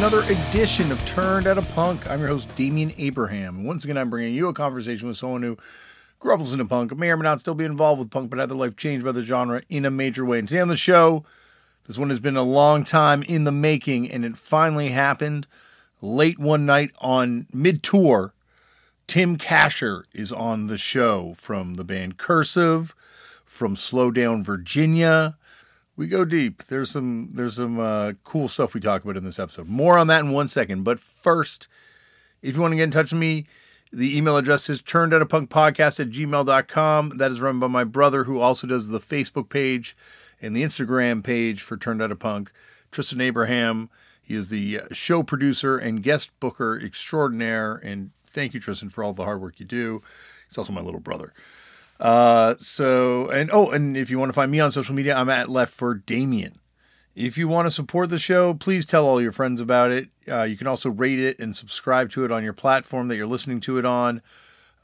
another edition of Turned Out a Punk. I'm your host, Damian Abraham. Once again, I'm bringing you a conversation with someone who grew up listening to punk, may or may not still be involved with punk, but had their life changed by the genre in a major way. And today on the show, this one has been a long time in the making, and it finally happened late one night on mid tour. Tim Kasher is on the show from the band Cursive, from Slowdown Virginia. We go deep. There's some there's some uh, cool stuff we talk about in this episode. More on that in one second. But first, if you want to get in touch with me, the email address is turned out a punk podcast at gmail.com. That is run by my brother, who also does the Facebook page and the Instagram page for Turned Out a Punk, Tristan Abraham. He is the show producer and guest booker extraordinaire. And thank you, Tristan, for all the hard work you do. He's also my little brother. Uh, so, and oh, and if you want to find me on social media, I'm at Left for Damien. If you want to support the show, please tell all your friends about it. Uh, you can also rate it and subscribe to it on your platform that you're listening to it on.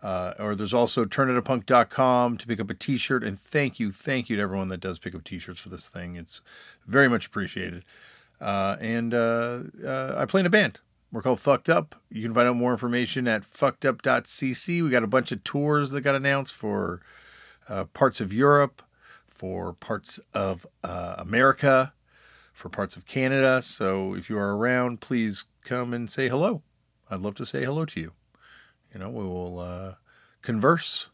Uh, or there's also turnoutapunk.com to pick up a t-shirt. And thank you, thank you to everyone that does pick up t-shirts for this thing. It's very much appreciated. Uh, and uh, uh, I play in a band. We're called Fucked Up. You can find out more information at fuckedup.cc. We got a bunch of tours that got announced for uh, parts of Europe, for parts of uh, America, for parts of Canada. So if you are around, please come and say hello. I'd love to say hello to you. You know, we will uh, converse,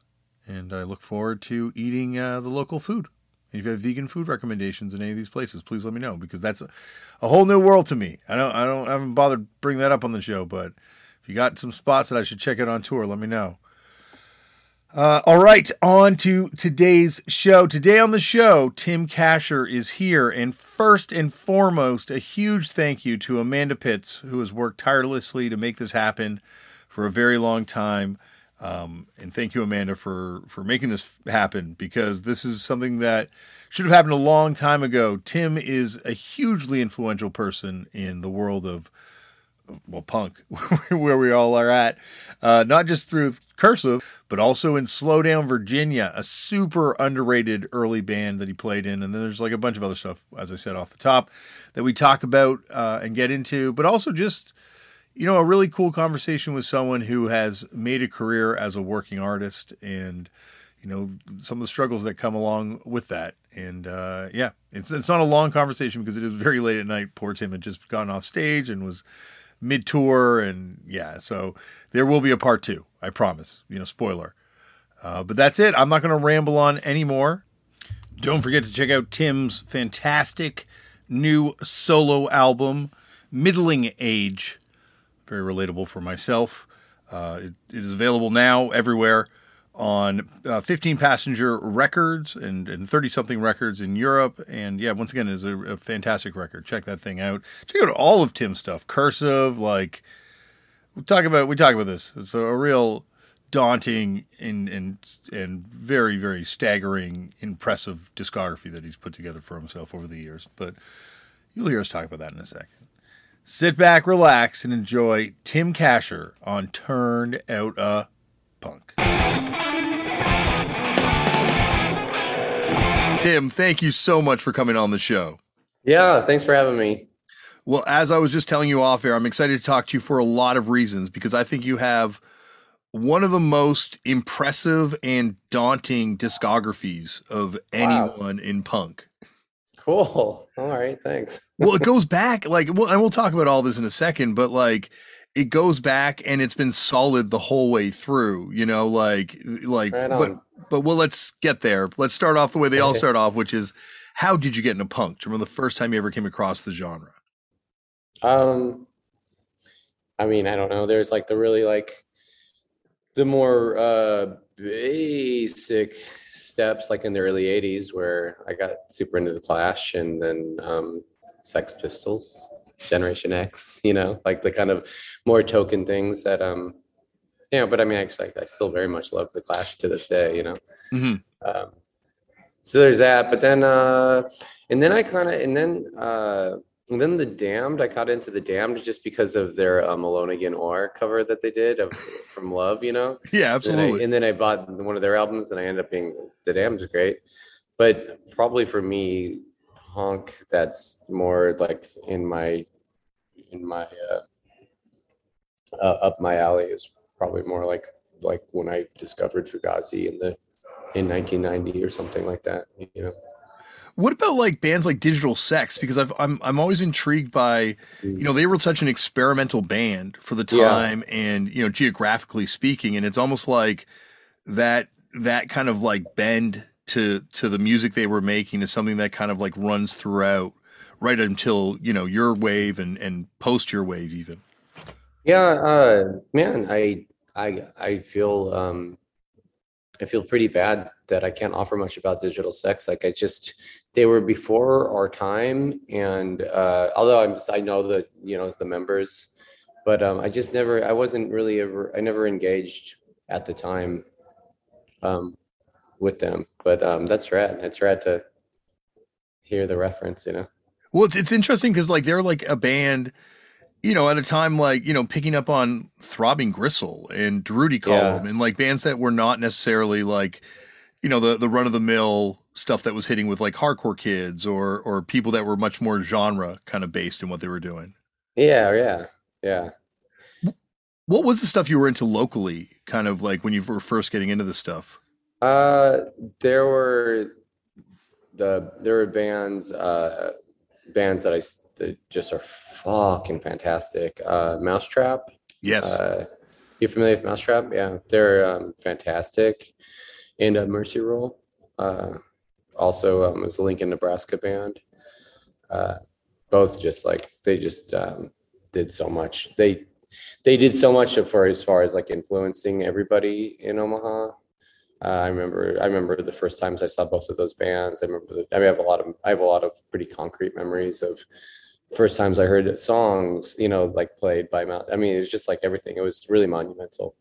and I look forward to eating uh, the local food. If you have vegan food recommendations in any of these places, please let me know because that's a, a whole new world to me. I don't, I don't, I haven't bothered bring that up on the show, but if you got some spots that I should check out on tour, let me know. Uh, all right, on to today's show. Today on the show, Tim Kasher is here, and first and foremost, a huge thank you to Amanda Pitts, who has worked tirelessly to make this happen for a very long time. Um, and thank you, Amanda, for for making this happen because this is something that should have happened a long time ago. Tim is a hugely influential person in the world of well punk, where we all are at, uh, not just through Cursive, but also in Slowdown Virginia, a super underrated early band that he played in, and then there's like a bunch of other stuff, as I said off the top, that we talk about uh, and get into, but also just you know, a really cool conversation with someone who has made a career as a working artist and, you know, some of the struggles that come along with that. And uh, yeah, it's it's not a long conversation because it is very late at night. Poor Tim had just gone off stage and was mid tour, and yeah, so there will be a part two. I promise. You know, spoiler. Uh, but that's it. I'm not going to ramble on anymore. Don't forget to check out Tim's fantastic new solo album, Middling Age very relatable for myself. Uh, it, it is available now everywhere on uh, 15 passenger records and, and 30 something records in Europe. And yeah, once again, it's a, a, fantastic record. Check that thing out. Check out all of Tim's stuff. Cursive, like we talk about, we talk about this. It's a, a real daunting and, and, and very, very staggering, impressive discography that he's put together for himself over the years. But you'll hear us talk about that in a second. Sit back, relax, and enjoy Tim Kasher on Turned Out a Punk. Tim, thank you so much for coming on the show. Yeah, thanks for having me. Well, as I was just telling you off air, I'm excited to talk to you for a lot of reasons because I think you have one of the most impressive and daunting discographies of anyone wow. in punk. Cool. All right. Thanks. well, it goes back like, well, and we'll talk about all this in a second, but like, it goes back and it's been solid the whole way through. You know, like, like, right but, but well, let's get there. Let's start off the way they all start off, which is, how did you get into punk? Do you remember the first time you ever came across the genre? Um, I mean, I don't know. There's like the really like the more uh basic steps like in the early 80s where I got super into the Clash and then um, Sex Pistols, Generation X, you know, like the kind of more token things that, um, you know, but I mean, actually, I still very much love the Clash to this day, you know. Mm-hmm. Um, so there's that, but then, uh, and then I kind of, and then, uh, and then the Damned, I got into the Damned just because of their um, Alone Again Or cover that they did of, from Love, you know. Yeah, absolutely. And then, I, and then I bought one of their albums, and I ended up being the Damned is great, but probably for me, punk that's more like in my in my uh, uh, up my alley is probably more like like when I discovered Fugazi in the in 1990 or something like that. You know. What about like bands like Digital Sex? Because I've, I'm I'm always intrigued by, you know, they were such an experimental band for the time, yeah. and you know, geographically speaking, and it's almost like that that kind of like bend to to the music they were making is something that kind of like runs throughout, right until you know your wave and and post your wave even. Yeah, uh, man, I I I feel um, I feel pretty bad that I can't offer much about digital sex. Like I just, they were before our time, and uh, although I'm, I know that you know the members, but um, I just never, I wasn't really ever, I never engaged at the time um, with them. But um, that's rad. It's rad to hear the reference, you know. Well, it's, it's interesting because like they're like a band you know, at a time like, you know, picking up on Throbbing Gristle and Durutti Column yeah. and like bands that were not necessarily like, you know, the the run of the mill stuff that was hitting with like hardcore kids or or people that were much more genre kind of based in what they were doing. Yeah, yeah. Yeah. What was the stuff you were into locally, kind of like when you were first getting into this stuff? Uh there were the there were bands uh bands that I that just are fucking fantastic. Uh, Mousetrap. Yes. Uh, you familiar with Mousetrap? Yeah, they're um, fantastic. And uh, Mercy Rule. Uh, also um, was Lincoln, Nebraska band. Uh, both just like they just um, did so much. They they did so much for as far as like influencing everybody in Omaha. Uh, I remember I remember the first times I saw both of those bands. I remember the, I, mean, I have a lot of I have a lot of pretty concrete memories of first times I heard songs, you know, like played by Mount. I mean, it was just like everything. It was really monumental.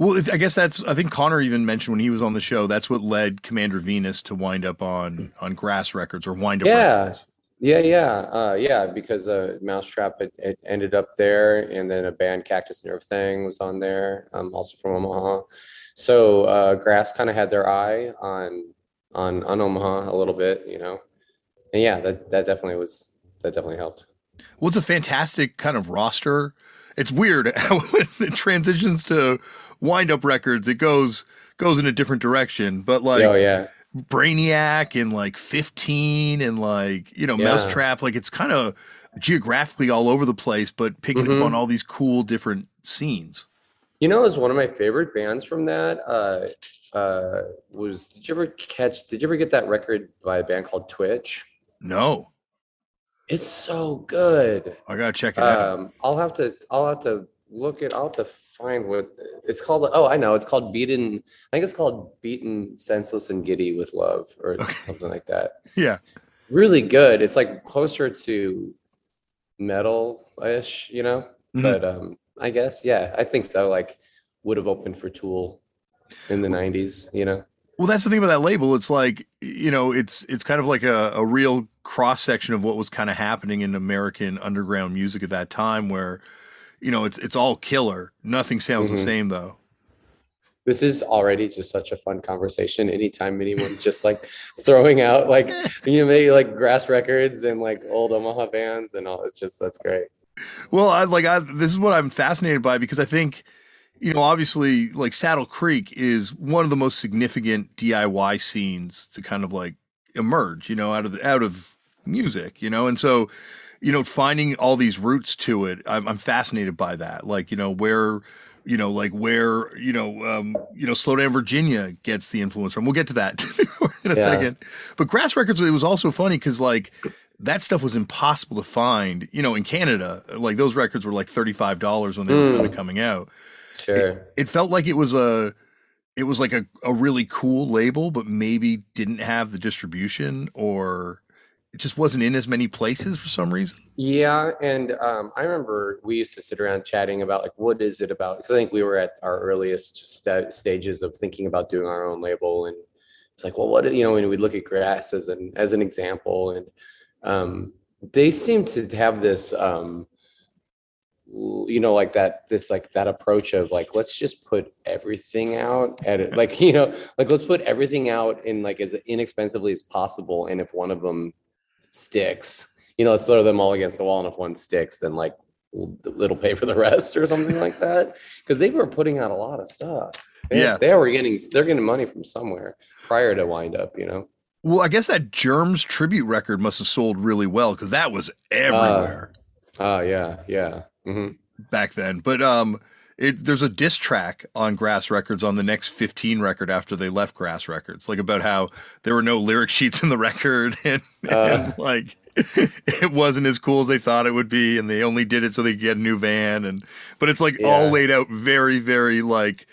Well, I guess that's. I think Conor even mentioned when he was on the show. That's what led Commander Venus to wind up on on Grass Records or wind up. Yeah, records. yeah, yeah, uh, yeah. Because uh, Mousetrap it, it, ended up there, and then a band Cactus Nerve Thing was on there, um, also from Omaha. So uh, Grass kind of had their eye on on on Omaha a little bit, you know. And yeah, that that definitely was that definitely helped. Well, it's a fantastic kind of roster. It's weird how it transitions to wind up records. It goes goes in a different direction, but like oh yeah, Brainiac and like 15 and like you know yeah. Mousetrap. Like it's kind of geographically all over the place, but picking mm-hmm. up on all these cool different scenes. You know, as one of my favorite bands from that uh, uh, was. Did you ever catch? Did you ever get that record by a band called Twitch? No. It's so good. I gotta check it out. Um, I'll have to. I'll have to look it. I'll have to find what it's called. Oh, I know. It's called Beaten. I think it's called Beaten, Senseless, and Giddy with Love, or okay. something like that. Yeah. Really good. It's like closer to metal-ish, you know. Mm-hmm. But um, I guess yeah, I think so. Like would have opened for Tool in the '90s, you know. Well, that's the thing about that label. It's like you know, it's it's kind of like a, a real cross section of what was kind of happening in American underground music at that time, where you know it's it's all killer. Nothing sounds mm-hmm. the same though. This is already just such a fun conversation. Anytime anyone's just like throwing out like you know maybe like grass records and like old Omaha bands and all, it's just that's great. Well, I like I this is what I'm fascinated by because I think you know, obviously, like Saddle Creek is one of the most significant DIY scenes to kind of like emerge, you know, out of the, out of music, you know, and so, you know, finding all these roots to it, I'm, I'm fascinated by that. Like, you know, where, you know, like where, you know, um, you know, Slowdown Virginia gets the influence from. We'll get to that in a yeah. second. But Grass Records, it was also funny because like that stuff was impossible to find, you know, in Canada. Like those records were like $35 when they were kind of coming out. Sure. It, it, felt like it was a it was like a, a really cool label, but maybe didn't have the distribution or it just wasn't in as many places for some reason. Yeah, and um, I remember we used to sit around chatting about like what is it about? Because I think we were at our earliest st- stages of thinking about doing our own label, and it's like, well, what you know, when we'd look at Grass as an as an example, and um, they seem to have this um, you know like that this like that approach of like let's just put everything out at like you know like let's put everything out in like as inexpensively as possible and if one of them sticks you know, let's throw them all against the wall, and if one sticks, then like it'll pay for the rest or something like that. Because they were putting out a lot of stuff. They, Yeah. they were getting they're getting money from somewhere prior to wind up. You know, Well, I guess that Germs tribute record must have sold really well because that was everywhere oh yeah, yeah. hmm back then. But um, it, there's a diss track on Grass Records on the next 15 record after they left Grass Records, like about how there were no lyric sheets in the record and, Uh. and like it wasn't as cool as they thought it would be, and they only did it so they could get a new van. And but it's like all laid out very, very like.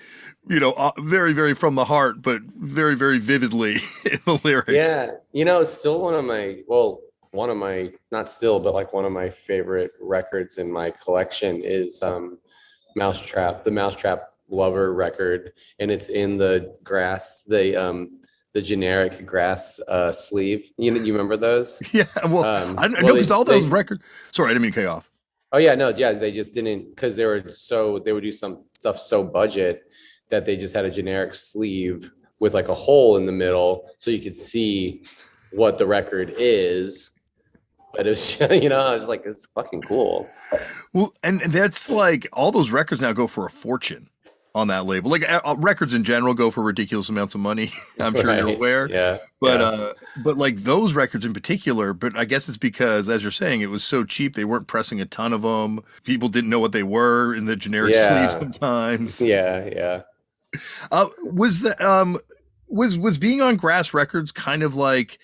You know, uh, very, very from the heart, but very, very vividly in the lyrics. Yeah, you know, still one of my well, one of my not still, but like one of my favorite records in my collection is um Mousetrap, the Mousetrap Lover record, and it's in the grass, the um the generic grass uh sleeve. You know, you remember those? Yeah, well, Um, I, I well, know because all those they- records. Sorry, I didn't mean to cut off. Oh yeah, no, yeah, they just didn't because they were so they would do some stuff so budget that they just had a generic sleeve with like a hole in the middle so you could see what the record is. But it was, you know, I was like, it's fucking cool. Well, and that's like all those records now go for a fortune on that label. Like uh, uh, records in general go for ridiculous amounts of money. I'm sure you're aware. Yeah. But yeah. uh but like those records in particular, but I guess it's because as you're saying it was so cheap they weren't pressing a ton of them. People didn't know what they were in the generic Yeah. sleeve sometimes. yeah, yeah. Uh was the um was was being on Grass Records kind of like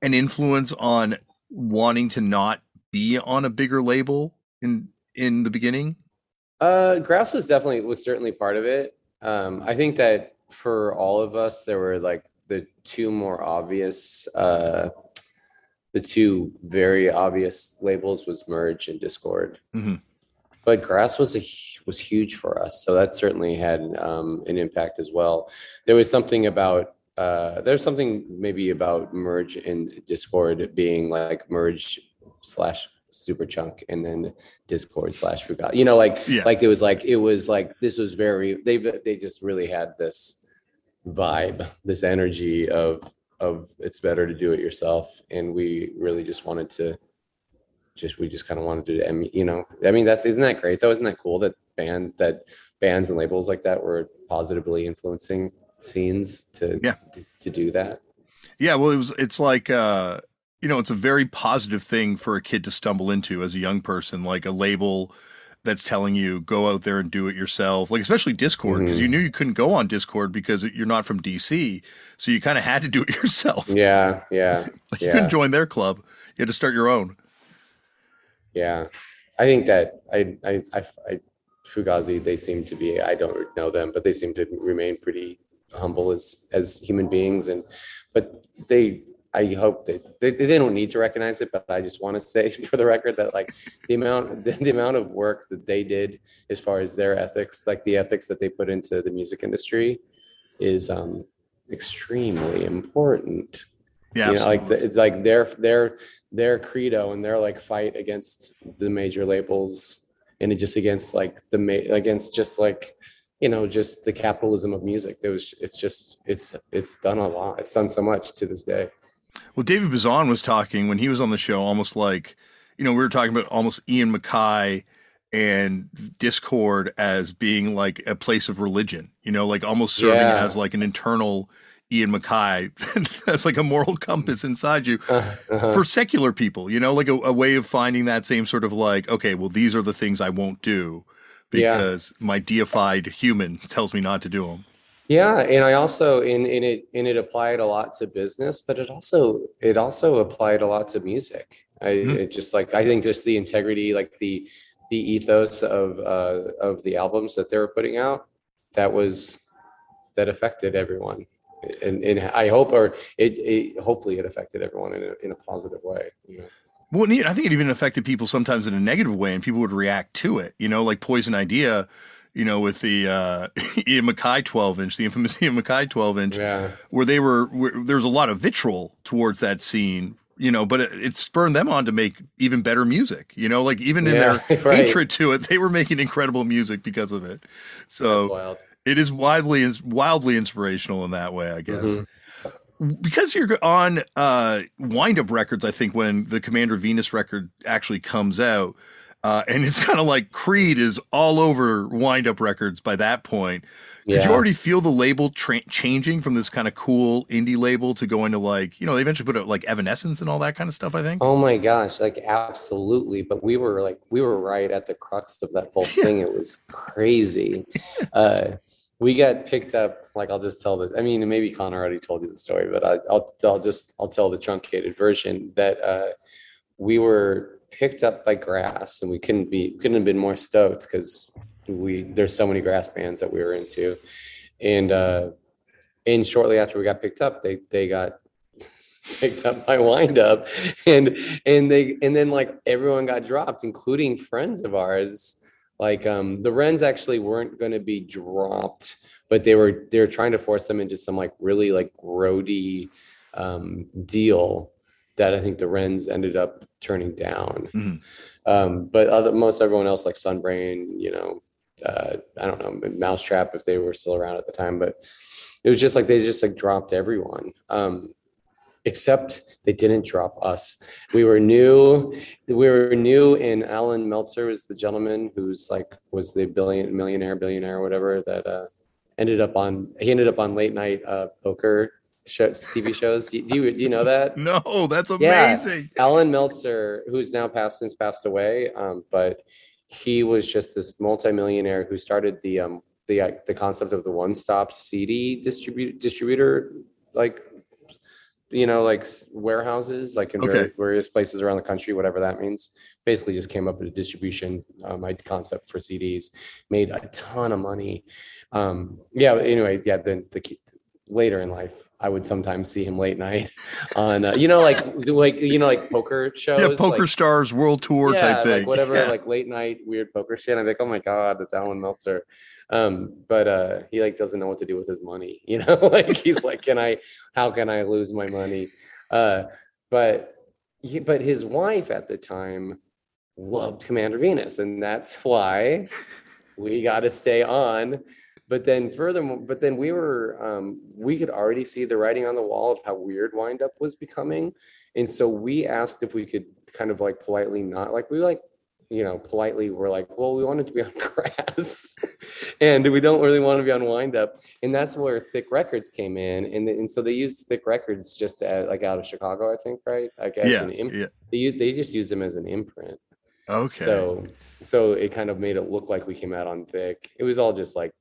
an influence on wanting to not be on a bigger label in in the beginning? Uh, Grass was definitely was certainly part of it. Um, I think that for all of us, there were like the two more obvious, uh, the two very obvious labels was Merge and Dischord. Mhm. But Grass was a was huge for us, so that certainly had um, an impact as well. There was something about uh, there's something maybe about Merge and Dischord being like Merge slash Superchunk and then Dischord slash Fugazi. You know, like Yeah. like it was like it was like this was very they they just really had this vibe, this energy of of it's better to do it yourself, and we really just wanted to just we just kind of wanted to em- you know I mean that's isn't that great though isn't that cool that band that bands and labels like that were positively influencing scenes to Yeah. to, to do that Yeah, well, it was. It's like, uh, you know, it's a very positive thing for a kid to stumble into as a young person, like a label that's telling you go out there and do it yourself. Like especially Dischord, because Mhm. you knew you couldn't go on Dischord because you're not from DC, so you kind of had to do it yourself. yeah yeah Like, you yeah. couldn't join their club; you had to start your own. Yeah, I think that I, I, I, I, Fugazi, they seem to be. I don't know them, but they seem to remain pretty humble as as human beings, and but they. I hope that they, they don't need to recognize it, but I just want to say for the record that like the amount the, the amount of work that they did as far as their ethics, like the ethics that they put into the music industry, is um extremely important Yeah, you know, like the, it's like their their their credo and their like fight against the major labels and it just against like the ma- against just like you know just the capitalism of music. There was it's just it's it's done a lot. It's done so much to this day. Well, David Bazan was talking when he was on the show, almost like, you know, we were talking about almost Ian MacKaye and Dischord as being like a place of religion, you know, like almost serving Yeah. as like an internal Ian MacKaye. That's like a moral compass inside you Uh-huh. for secular people, you know, like a, a way of finding that same sort of like, okay, well, these are the things I won't do Yeah. because my deified human tells me not to do them. Yeah, and I also in in it in it applied a lot to business, but it also it also applied a lot to music. I Mhm. it just like I think just the integrity, like the the ethos of uh of the albums that they were putting out, that was that affected everyone. And and I hope or it, it hopefully it affected everyone in a in a positive way. You know? Well, I think it even affected people sometimes in a negative way, and people would react to it. You know, like Poison Idea, you know, with the uh, Ian MacKaye 12 inch, the infamous Ian MacKaye 12 inch, Yeah. where they were, where there was a lot of vitriol towards that scene, you know, but it, it spurred them on to make even better music, you know, like even in Yeah, their right. hatred to it, they were making incredible music because of it. So it is widely, wildly inspirational in that way, I guess. Mhm. Because you're on uh, Wind Up Records, I think when the Commander Venus record actually comes out, uh, and it's kind of like Creed is all over Wind Up Records by that point. Did Yeah. you already feel the label tra- changing from this kind of cool indie label to going to like, you know, they eventually put out like Evanescence and all that kind of stuff, I think? Oh my gosh, like absolutely. But we were like, we were right at the crux of that whole thing. It was crazy. Uh, we got picked up, like I'll just tell this. I mean, maybe Conor already told you the story, but I, I'll I'll just I'll tell the truncated version that uh, we were picked up by Grass, and we couldn't be couldn't have been more stoked because we there's so many Grass bands that we were into, and uh, and shortly after we got picked up, they they got picked up by wind up and and they and then like everyone got dropped including friends of ours like um the wrens actually weren't going to be dropped but they were they were trying to force them into some like really like grody um deal that i think the wrens ended up turning down Mhm. um but other most everyone else like sunbrain you know uh i don't know mousetrap if they were still around at the time but it was just like they just like dropped everyone um except they didn't drop us we were new we were new and alan meltzer was the gentleman who's like was the billion millionaire billionaire whatever that uh ended up on he ended up on late night uh poker shows tv shows do, do you do you know that No, that's Yeah. amazing. Alan Meltzer, who's now passed since passed away, um, but he was just this multimillionaire who started the um, the uh, the concept of the one stop CD distribute distributor, like you know, like warehouses, like in Okay. vari- various places around the country, whatever that means. Basically, just came up with a distribution um, concept for CDs, made a ton of money. Um, yeah. Anyway, yeah. Then the key- later in life, I would sometimes see him late night on, uh, you know, like like you know, like poker shows. Yeah, Poker like, Stars World Tour yeah, type thing. like whatever, Yeah. like late night weird poker shit. I'm like, oh my god, that's Alan Meltzer. Um, but uh, he like doesn't know what to do with his money. You know, like he's like, can I? How can I lose my money? Uh, but he, but his wife at the time loved Commander Venus, and that's why we got to stay on. But then furthermore, but then we were um, we could already see the writing on the wall of how weird wind up was becoming. And so we asked if we could kind of like politely not like we like, you know, politely we're like, well, we wanted to be on grass and we don't really want to be on wind up. And that's where thick records came in. And, and so they used thick records just to, like out of Chicago, I think, right? I guess yeah, an yeah. they, they just used them as an imprint. Okay. So so it kind of made it look like we came out on thick. It was all just like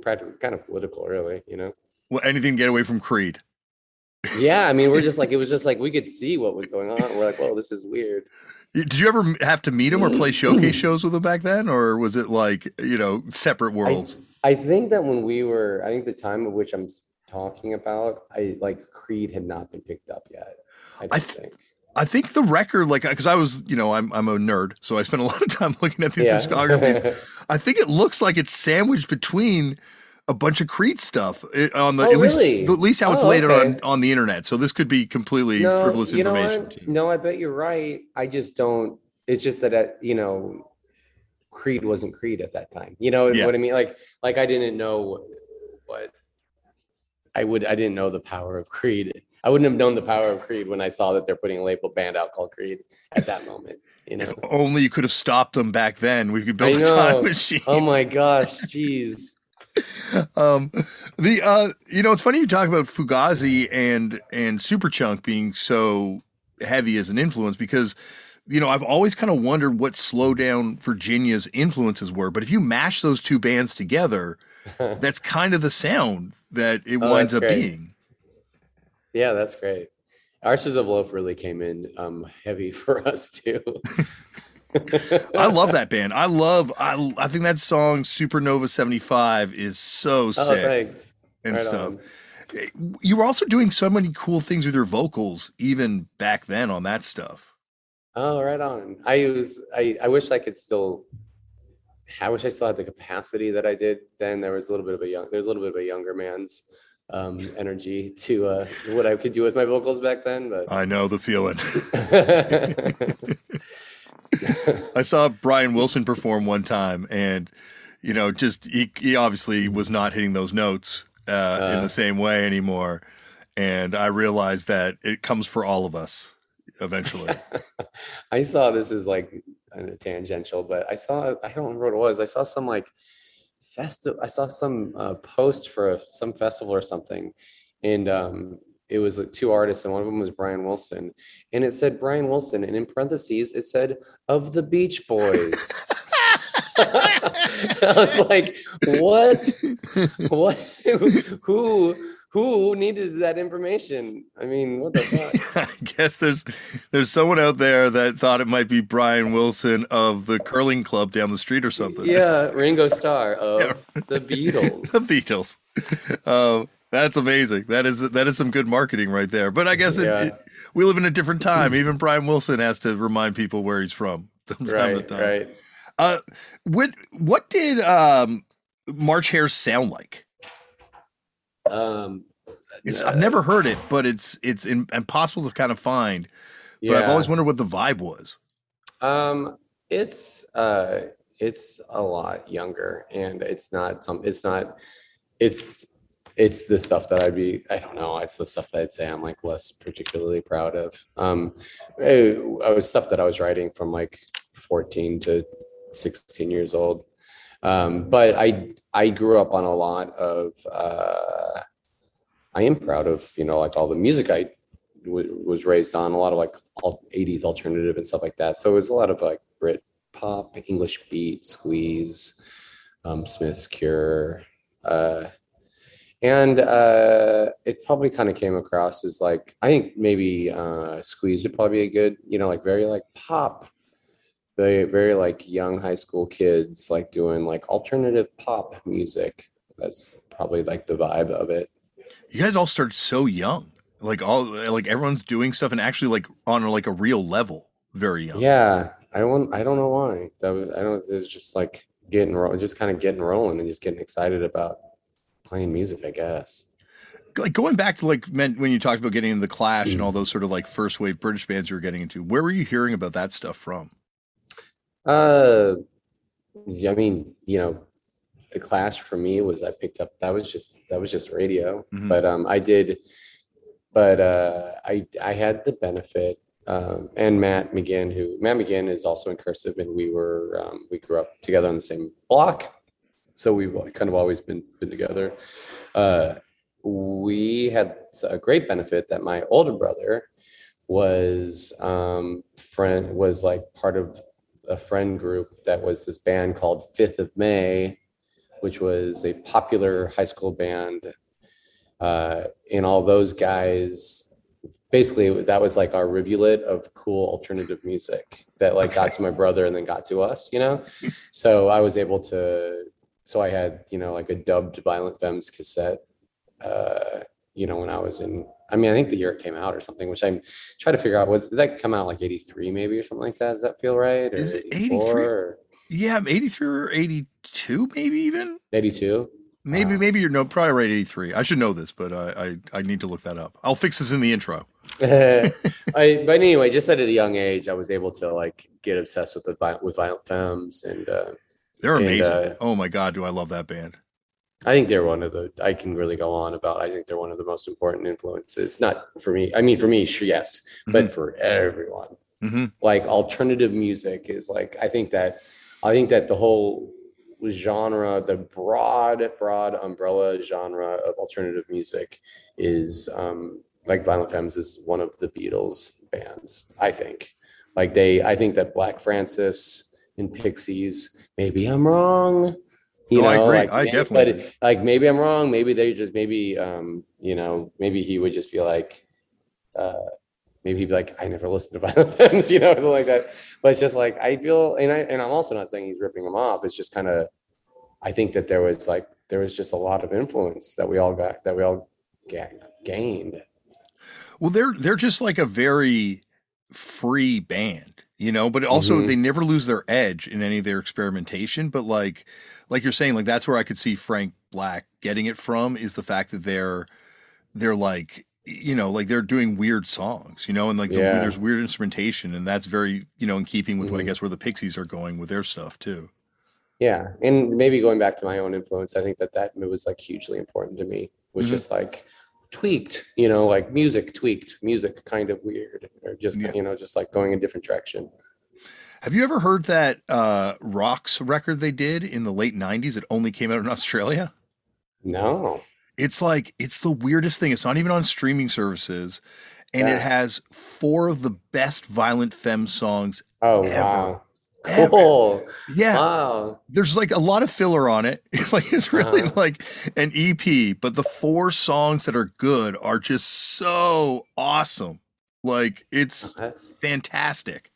practically kind of political, really, you know. well, anything to get away from Creed. Yeah, I mean, we're just like it was just like we could see what was going on. We're like, well, this is weird. Did you ever have to meet him or play mm. showcase shows with him back then, or was it like you know separate worlds? I think that when we were, I think the time of which I'm talking about, I like Creed had not been picked up yet. I don't th- think. I think the record, like, because I was, you know, I'm I'm a nerd, so I spent a lot of time looking at these Yeah. discographies. I think it looks like it's sandwiched between a bunch of Creed stuff on the Oh, at least really? at least how it's Oh, laid okay. on on the internet. So this could be completely no, frivolous information. what? to you. No, I bet you're right. I just don't. It's just that, uh, you know, Creed wasn't Creed at that time. You know Yeah. what I mean? Like, like I didn't know what I would. I didn't know the power of Creed. I wouldn't have known the power of Creed when I saw that they're putting a label band out called Creed at that moment. You know? If only you could have stopped them back then. We could build a time machine. Oh my gosh, jeez. um the uh you know it's funny you talk about fugazi and and superchunk being so heavy as an influence because you know i've always kind of wondered what slowdown virginia's influences were but if you mash those two bands together that's kind of the sound that it Oh, winds up great. being Yeah, that's great. Archers of Loaf really came in um, heavy for us too. i love that band i love i i think that song supernova 75 is so sick. Oh, thanks. and Right stuff on. you were also doing so many cool things with your vocals even back then on that stuff Oh, right on. I was. I. I wish I could still. I wish I still had the capacity that I did then. There was a little bit of a young. There's a little bit of a younger man's um, energy to uh, what I could do with my vocals back then. But i know the feeling I saw Brian Wilson perform one time, and you know, just he, he obviously was not hitting those notes uh, in Uh. the same way anymore. and I realized that it comes for all of us eventually. I saw this is like tangential, but I saw I don't remember what it was. I saw some like festival. I saw some uh, post for a, some festival or something, and um, it was like two artists, and one of them was Brian Wilson, and it said Brian Wilson, and in parentheses it said of the Beach Boys. I was like, what? What? Who? Who needed that information? I mean, what the fuck? I guess there's there's someone out there that thought it might be Brian Wilson of the curling club down the street or something. Yeah, Ringo Starr of yeah. the Beatles. the Beatles. Uh, that's amazing. That is that is some good marketing right there. But I guess it, yeah. it, we live in a different time. Even Brian Wilson has to remind people where he's from. right, right. Uh, what what did um, March Hare sound like? Um, it's, uh, I've never heard it, but it's it's in, impossible to kind of find. But yeah. I've always wondered what the vibe was. Um, it's uh, it's a lot younger, and it's not some. It's not. It's it's the stuff that I'd be. I don't know. It's the stuff that I'd say I'm like less particularly proud of. Um, it, it was stuff that I was writing from like 14 to 16 years old. Um, but I I grew up on a lot of. Uh, I am proud of you know like all the music I w- was raised on a lot of like all 80s alternative and stuff like that. So it was a lot of like Brit pop, English beat, Squeeze, um, Smith's Cure, uh, and uh, it probably kind of came across as like I think maybe uh, Squeeze would probably be a good you know like very like pop very very like young high school kids like doing like alternative pop music. That's probably like the vibe of it. You guys all started so young. Like all like everyone's doing stuff and actually like on like a real level very young. Yeah. I don't i don't know why. That was i don't it's just like getting just kind of getting rolling and just getting excited about playing music i guess. Like going back to like when you talked about getting into the clash mm. and all those sort of like first wave british bands you were getting into where were you hearing about that stuff from uh, I mean, you know, the Clash for me was I picked up that was just that was just radio, mm-hmm. but um, I did, but uh, I I had the benefit. Um, and Matt Maginn, who Matt Maginn is also in cursive, and we were um, we grew up together on the same block, so we've kind of always been been together. Uh, we had a great benefit that my older brother was um, friend was like part of a friend group that was this band called Fifth of May, which was a popular high school band. Uh, and all those guys, basically, that was like our rivulet of cool alternative music that like got to my brother and then got to us, you know? So I was able to, so I had, you know, like a dubbed Violent Femmes cassette, uh, you know, when I was in I mean, I think the year it came out or something, which I'm trying to figure out. Was did that come out like '83 maybe or something like that? Does that feel right? Or Is it '83? Yeah, '83 or '82 maybe even. '82. Maybe, maybe you're no probably right. '83. I should know this, but I, I I need to look that up. I'll fix this in the intro. I, but anyway, just at a young age, I was able to like get obsessed with the with Violent Femmes, and uh, they're amazing. And, uh, oh my god, do I love that band? I think they're one of the I can really go on about. I think they're one of the most important influences. Not for me. I mean, for me, sure, yes, mm-hmm. but for everyone. Mm-hmm. Like alternative music is like I think that I think that the whole genre, the broad, broad umbrella genre of alternative music is um, like Violent Femmes is one of the Beatles bands. I think like they. I think that Black Francis and Pixies. Maybe I'm wrong you no, know, I agree. like, I definitely but like maybe I'm wrong. Maybe they just maybe um, you know, maybe he would just be like uh maybe he'd be like, I never listened to Violent Femmes, you know, something like that. But it's just like I feel and I and I'm also not saying he's ripping them off. It's just kind of I think that there was like there was just a lot of influence that we all got that we all gained. Well, they're they're just like a very free band, you know, but also mm-hmm. they never lose their edge in any of their experimentation. But like like you're saying, like that's where I could see Frank Black getting it from is the fact that they're they're like you know like they're doing weird songs you know and like yeah. the, there's weird instrumentation and that's very you know in keeping with mm-hmm. what i guess where the pixies are going with their stuff too yeah and maybe going back to my own influence i think that that was like hugely important to me was mm-hmm. just like tweaked, you know, like music tweaked, music kind of weird, or just Yeah. you know, just like going a different direction. Have you ever heard that uh, Rocks record they did in the late '90s? It only came out in Australia. No, It's like it's the weirdest thing. It's not even on streaming services, and Yeah. it has four of the best violent femme songs. oh Ever. wow, ever. cool, Yeah, wow, there's like a lot of filler on it. like it's really like an EP, but the four songs that are good are just so awesome. Like it's that's fantastic,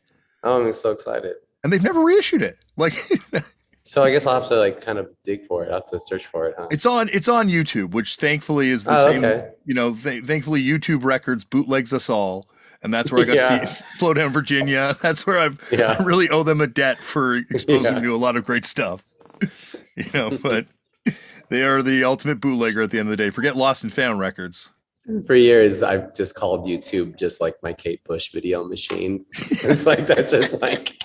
oh, I'm so excited. and they've never reissued it. Like So I guess I'll have to like kind of dig for it. I'll have to search for it, huh? it's on it's on YouTube, which thankfully is the Oh, same. okay. You know, th- thankfully YouTube Records bootlegs us all, and that's where I got Yeah. to see Slowdown Virginia. That's where I've Yeah. I really owe them a debt for exposing Yeah. me to a lot of great stuff. you know, but they are the ultimate bootlegger at the end of the day. Forget Lost and Found Records. For years, I've just called YouTube just like my Kate Bush video machine. it's like that's just like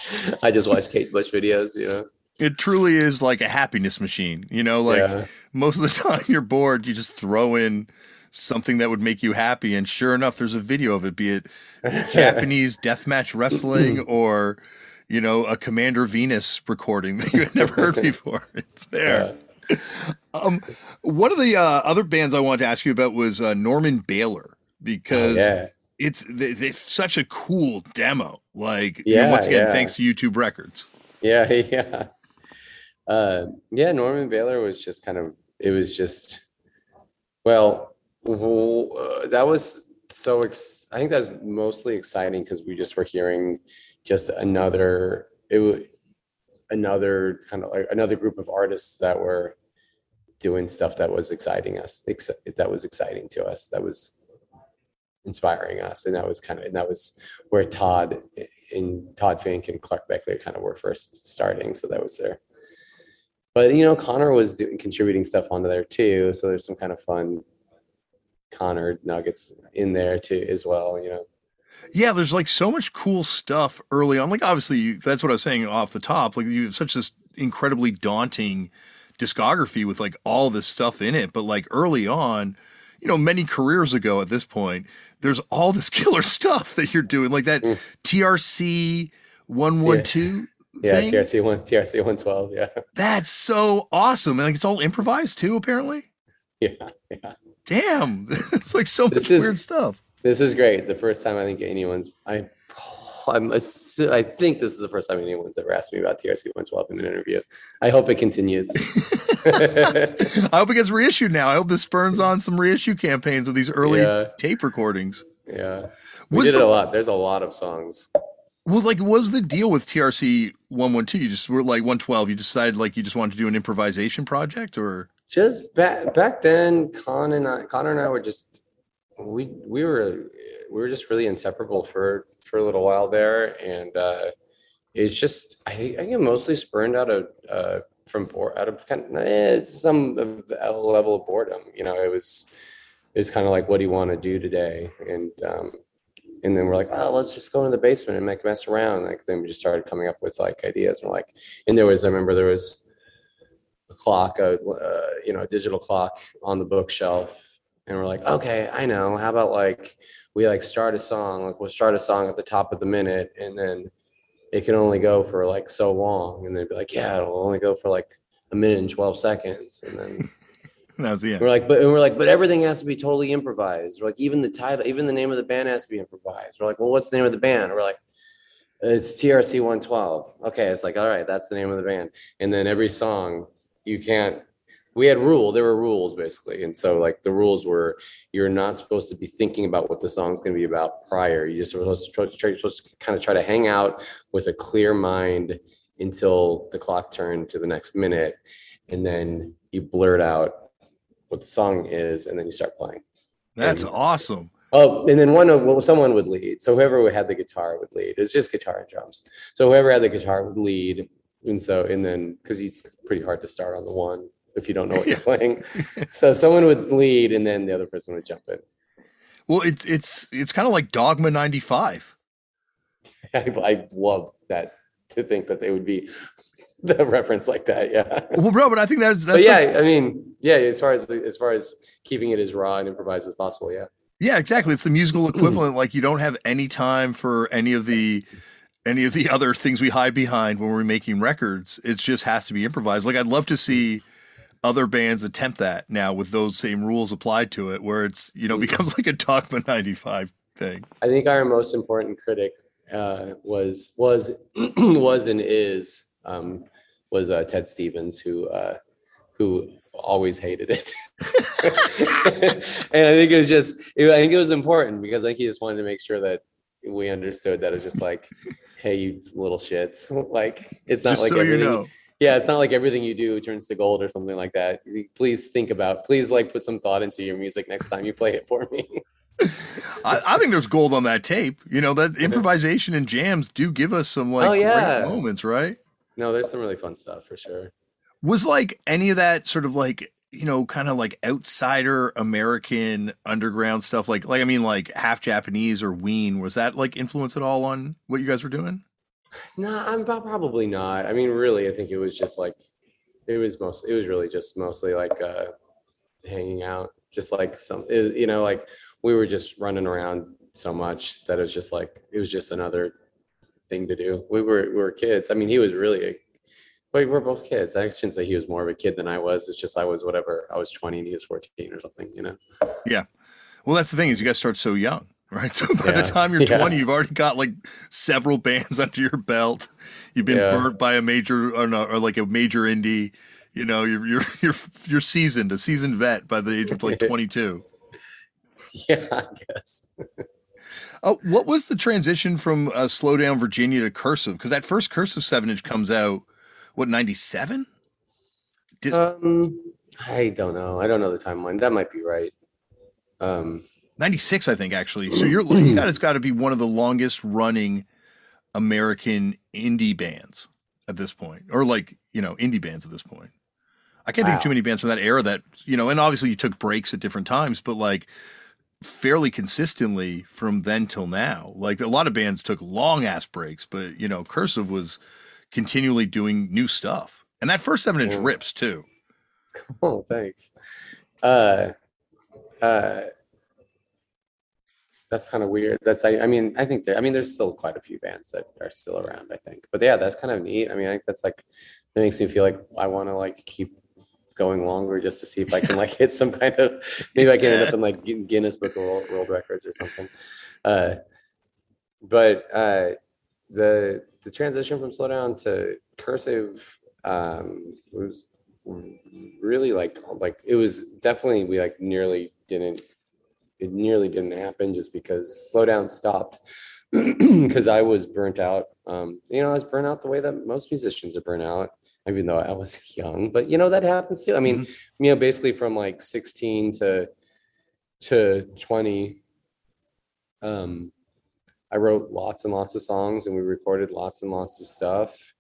I just watch Kate Bush videos, you know. It truly is like a happiness machine. You know, like yeah. most of the time you're bored, you just throw in something that would make you happy, and sure enough, there's a video of it, be it Japanese deathmatch wrestling or you know a Commander Venus recording that you had never heard before. It's there. Yeah. Um, one of the uh, other bands I wanted to ask you about was uh, Norman Bailer because yeah. it's they, they such a cool demo. Like, you know, once again, yeah. thanks to YouTube Records. Yeah, yeah. Uh, yeah, Norman Bailer was just kind of, it was just, well, uh, that was so, ex- I think that was mostly exciting because we just were hearing just another, it was another kind of like another group of artists that were doing stuff that was exciting us, ex- that was exciting to us, that was inspiring us. And that was kind of, and that was where Todd and Todd Fink and Clark Baechle kind of were first starting. So that was there. But you know, Conor was doing contributing stuff onto there too. So there's some kind of fun Conor nuggets in there too as well. You know. Yeah, there's like so much cool stuff early on. Like, obviously, you, that's what I was saying off the top. Like, you have such this incredibly daunting discography with like all this stuff in it. But like early on, you know, many careers ago at this point, there's all this killer stuff that you're doing, like that Mm. TRC 112 Yeah, thing. TRC one, TRC one twelve. Yeah, That's so awesome. And like, it's all improvised too, apparently. yeah, yeah. Damn. it's like so much This is- weird stuff. This is great. The first time I think anyone's I. I'm assu- I think this is the first time anyone's ever asked me about TRC 112 in an interview. I hope it continues. I hope it gets reissued now. I hope this spurns on some reissue campaigns of these early yeah, tape recordings. yeah. We Was did it a lot. There's a lot of songs. Well, like, what was the deal with TRC 112? You just were like 112. You decided like you just wanted to do an improvisation project or? just back back then con and I, connor and i were just we we were we were just really inseparable for for a little while there. And uh it's just i, I think mostly spurned out of uh from out of kind of eh, some level of boredom you know it was it was kind of like what do you want to do today? And um and then we're like oh let's just go in the basement and make mess around. Like then we just started coming up with like ideas. And like and there was i remember there was a clock, a uh, you know, a digital clock on the bookshelf, and we're like, okay, I know. How about like we like start a song, like we'll start a song at the top of the minute, and then it can only go for like so long, and they'd be like, yeah, it'll only go for like a minute and twelve seconds, and then That was the end. we're like, but and we're like, but everything has to be totally improvised. We're like, even the title, even the name of the band has to be improvised. We're like, well, what's the name of the band? We're like, it's TRC 112. Okay, it's like, all right, that's the name of the band. And then every song, you can't. We had rule. There were rules basically, and so like the rules were, you're not supposed to be thinking about what the song's going to be about prior. You just supposed to, supposed to, try- supposed to kind of try to hang out with a clear mind until the clock turned to the next minute, and then you blurt out what the song is, and then you start playing. That's awesome. Oh, and then one of well, someone would lead. So whoever had the guitar would lead. It was just guitar and drums. So whoever had the guitar would lead, and so and then because it's pretty hard to start on the one if you don't know what you're playing. So someone would lead, and then the other person would jump in. Well, it's it's it's kind of like Dogma 95. I, I love that to think that they would be the reference like that. Yeah. Well, bro, but I think that's But that's yeah, like- I mean, yeah, as far as as far as keeping it as raw and improvised as possible, yeah. Yeah, exactly. It's the musical mm. equivalent. like you don't have any time for any of the any of the other things we hide behind when we're making records. It just has to be improvised. Like I'd love to see other bands attempt that now with those same rules applied to it, where it's you know becomes like a Dogma '95 thing. I think our most important critic uh, was was was and is um, was uh, Ted Stevens, who uh, who always hated it, and I think it was just it, I think it was important because I think he just wanted to make sure that we understood that it's just like, hey, you little shits, like it's not Just like so you everything. know. Yeah, it's not like everything you do turns to gold or something like that. Please think about, please like put some thought into your music next time you play it for me. I, I think there's gold on that tape. You know that improvisation and jams do give us some like Oh, yeah. great moments, right? no, there's some really fun stuff for sure. Was like any of that sort of like you know kind of like outsider American underground stuff, like like I mean like half Japanese or Ween. Was that like influence at all on what you guys were doing? No, I'm probably not. I mean, really, I think it was just like it was most. It was really just mostly like uh, hanging out, just like some. It, you know, like we were just running around so much that it was just like it was just another thing to do. We were we were kids. I mean, he was really a. But we're both kids. I shouldn't say he was more of a kid than I was. It's just I was whatever. I was 20 and he was 14 or something. You know. Yeah. Well, that's the thing is you guys start so young, right? So by Yeah. the time you're Yeah. 20, you've already got like several bands under your belt. You've been Yeah. burnt by a major or, no, or like a major indie. You know, you're you're you're you're seasoned, a seasoned vet by the age of like 22. Yeah, I guess. Oh, what was the transition from uh, Slowdown Virginia to Cursive? Because that first Cursive seven inch comes out, what ninety seven? Um, I don't know. I don't know the timeline. That might be right. Um, ninety six, I think actually. So you're you got it's got to be one of the longest running American indie bands at this point, or like you know indie bands at this point. I can't think of too many bands from that era that you know, and obviously you took breaks at different times, but like fairly consistently from then till now. Like a lot of bands took long ass breaks, but you know, Cursive was continually doing new stuff. And that first seven inch Yeah. rips too. Oh, thanks. Uh, uh, that's kind of weird. That's I, I mean, I think there. I mean, there's still quite a few bands that are still around. I think, but yeah, that's kind of neat. I mean, I think that's like it makes me feel like I want to like keep going longer just to see if I can like hit some kind of maybe I can end up in like Guinness Book of World, World Records or something. Uh, but uh, the the transition from slowdown to cursive um, was really like like it was definitely we like nearly didn't it nearly didn't happen just because slowdown stopped because I was burnt out. Um, you know, I was burnt out the way that most musicians are burnt out, even though I was young. But you know, that happens too. I mean, you know, basically from like 16 to to 20, um, I wrote lots and lots of songs and we recorded lots and lots of stuff.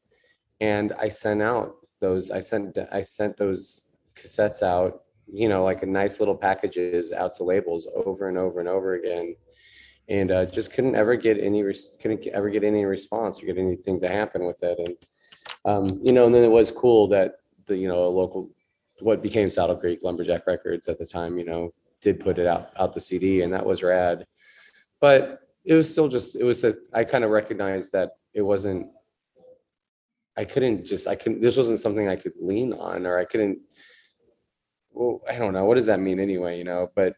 And I sent out those, I sent I sent those cassettes out, you know, like a nice little packages out to labels over and over and over again. And uh, just couldn't ever get any couldn't ever get any response or get anything to happen with it. And um, you know, and then it was cool that the you know a local what became Saddle Creek Lumberjack Records at the time, you know, did put it out out the CD, and that was rad. But it was still just it was I kind of recognized that it wasn't. I couldn't just I couldn't. This wasn't something I could lean on, or I couldn't. Well, I don't know. What does that mean anyway? You know, but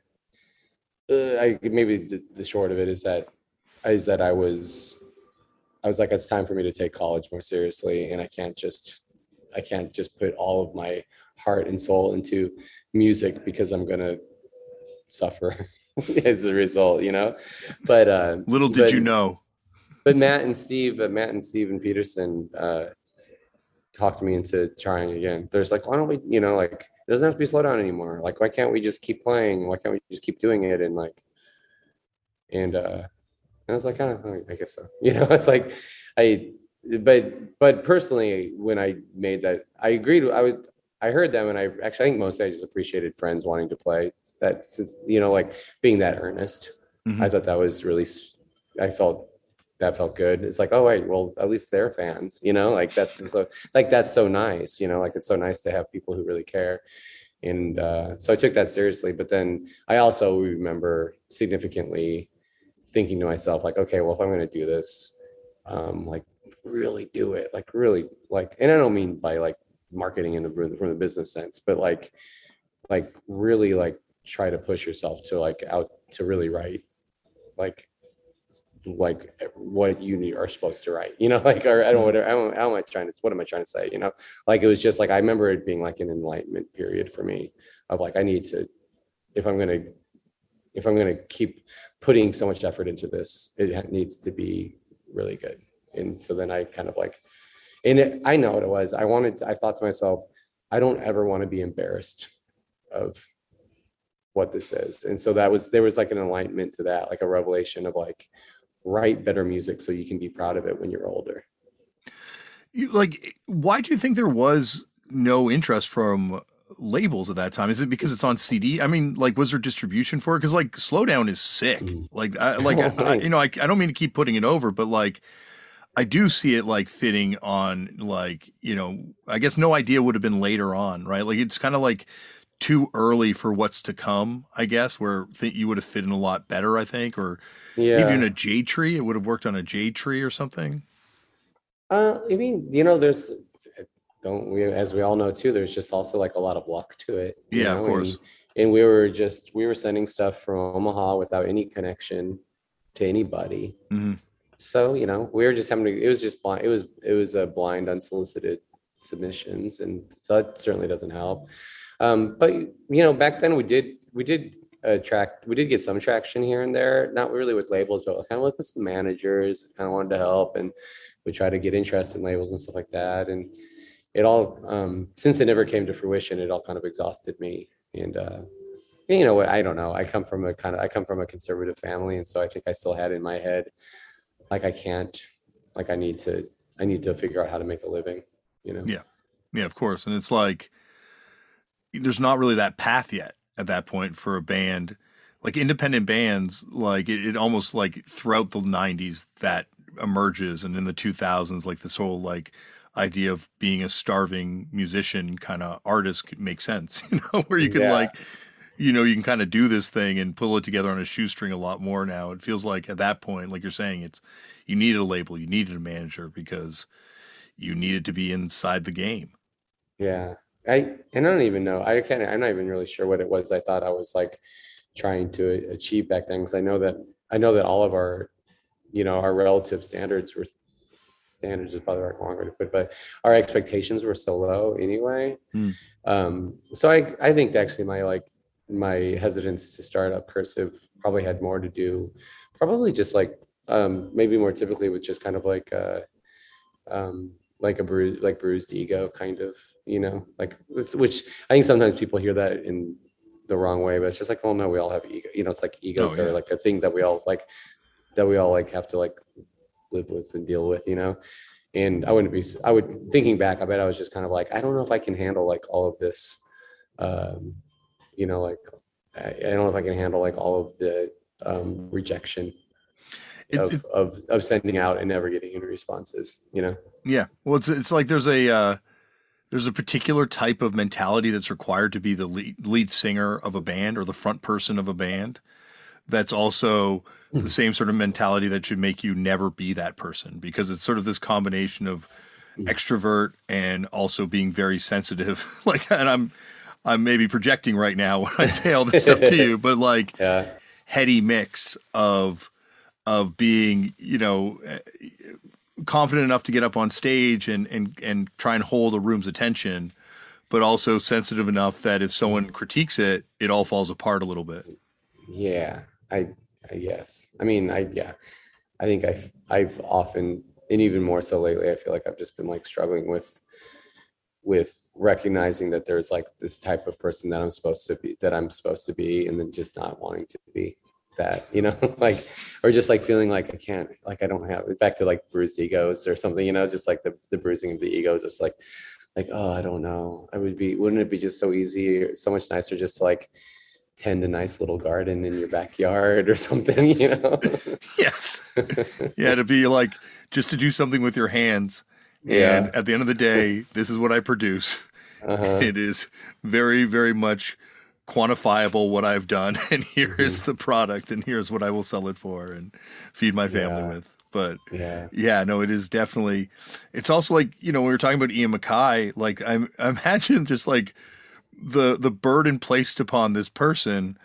uh, I maybe the, the short of it is that is that I was I was like, it's time for me to take college more seriously, and I can't just I can't just put all of my heart and soul into music because I'm gonna suffer as a result, you know. But uh, Little did but- you know. but Matt and Steve, uh, Matt and Steven Pedersen, uh, talked me into trying again. There's like, why don't we, you know, like it doesn't have to be slowdown anymore. Like, why can't we just keep playing? Why can't we just keep doing it? And like, and uh, I was like, oh, I guess so. You know, it's like, I, but but personally, when I made that, I agreed. I would. I heard them, and I actually I think mostly I just appreciated friends wanting to play. That since you know, like being that earnest. Mhm. I thought that was really. I felt that felt good. It's like, oh wait, well at least they're fans, you know, like that's so like that's so nice, you know, like it's so nice to have people who really care. and uh, so I took that seriously. But then I also remember significantly thinking to myself, like, okay, well, if I'm going to do this, um, like, really do it, like, really, like, and I don't mean by like marketing in the from the business sense, but like, like, really, like, try to push yourself to like out to really write, like, like what you are supposed to write, you know, like, or I don't, mm-hmm. what, I don't, how am I trying to, what am I trying to say? You know, like, it was just like, I remember it being like an enlightenment period for me of like, I need to, if I'm going to, if I'm going to keep putting so much effort into this, it needs to be really good. And so then I kind of like, and it, I know what it was. I wanted, to, I thought to myself, I don't ever want to be embarrassed of what this is. And so that was, there was like an enlightenment to that, like a revelation of like, write better music so you can be proud of it when you're older. You, like, why do you think there was no interest from labels at that time? Is it because it's on CD? I mean, like, was there distribution for it? Because like, Slowdown is sick. Mm. Like, I, like oh, I, you know, I, I don't mean to keep putting it over, but like, I do see it like fitting on like you know, I guess no idea would have been later on, right? Like, it's kind of like too early for what's to come, I guess, where think you would have fit in a lot better, I think, or yeah. even a Jade Tree, it would have worked on a Jade Tree or something. Uh, I mean, you know, there's don't we, as we all know too, there's just also like a lot of luck to it. Yeah, know? of course. And, and we were just we were sending stuff from Omaha without any connection to anybody. Mm-hmm. So you know, we were just having to. It was just blind. It was it was a blind, unsolicited submissions, and so that certainly doesn't help. Um, but you know, back then we did we did attract we did get some traction here and there, not really with labels, but kind of like with some managers. Kind of wanted to help, and we tried to get interest in labels and stuff like that. And it all um, since it never came to fruition, it all kind of exhausted me. And uh, you know what? I don't know. I come from a kind of I come from a conservative family, and so I think I still had in my head like I can't, like I need to I need to figure out how to make a living. You know? Yeah, yeah, of course. And it's like there's not really that path yet at that point for a band. Like independent bands like it, it, almost like throughout the 90s that emerges and in the 2000s like this whole like idea of being a starving musician kind of artist makes sense you know where you can yeah. like you know you can kind of do this thing and pull it together on a shoestring a lot more now. It feels like at that point like you're saying it's you needed a label you needed a manager because you needed to be inside the game. Yeah I and I don't even know. I can't. I'm not even really sure what it was. I thought I was like trying to achieve back then because I know that I know that all of our, you know, our relative standards were standards is probably the wrong way to put but our expectations were so low anyway. Mm. Um, so I I think actually my like my hesitance to start up cursive probably had more to do, probably just like um, maybe more typically with just kind of like uh, um, like a bruise like bruised ego kind of you know, like which I think sometimes people hear that in the wrong way, but it's just like, well, no, we all have ego. You know, it's like egos oh, yeah. are like a thing that we all like that we all like have to like live with and deal with, you know. And I wouldn't be. I would thinking back. I bet I was just kind of like, I don't know if I can handle like all of this. Um, you know, like I, I don't know if I can handle like all of the um, rejection of, it, of of sending out and never getting any responses. You know. Yeah. Well, it's it's like there's a. Uh there's a particular type of mentality that's required to be the lead, lead singer of a band or the front person of a band that's also the hmm. same sort of mentality that should make you never be that person because it's sort of this combination of hmm. extrovert and also being very sensitive like and i'm i'm maybe projecting right now when i say all this stuff to you but like yeah. heady mix of of being you know confident enough to get up on stage and and and try and hold a room's attention, but also sensitive enough that if someone mm-hmm. critiques it, it all falls apart a little bit. Yeah, I, I yes. I mean, I yeah. I think I've I've often and even more so lately, I feel like I've just been like struggling with with recognizing that there's like this type of person that I'm supposed to be that I'm supposed to be and then just not wanting to be that, you know, like, or just like feeling like I can't, like I don't have it back to like bruised egos or something, you know, just like the, the bruising of the ego, just like, like, oh, I don't know. I would be, wouldn't it be just so easy, so much nicer just to like tend a nice little garden in your backyard or something, you know? yes. Yeah. To be like, just to do something with your hands. And yeah. at the end of the day, this is what I produce. Uh-huh. It is very, very much quantifiable what I've done, and here is Mm-hmm. the product, and here's what I will sell it for and feed my family Yeah. with. But Yeah. yeah, no, it is definitely. It's also like you know we were talking about Ian MacKaye. Like I, I imagine just like the the burden placed upon this person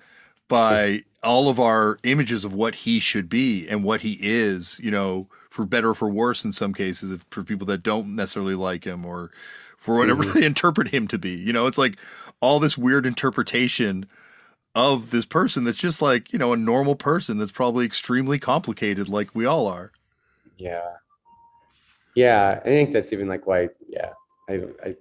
by all of our images of what he should be and what he is. You know, for better or for worse in some cases, if, for people that don't necessarily like him or for whatever Mm-hmm. they interpret him to be. You know, it's like all this weird interpretation of this person that's just like you know a normal person that's probably extremely complicated, like we all are. Yeah. Yeah. I think that's even like why, yeah. I, I,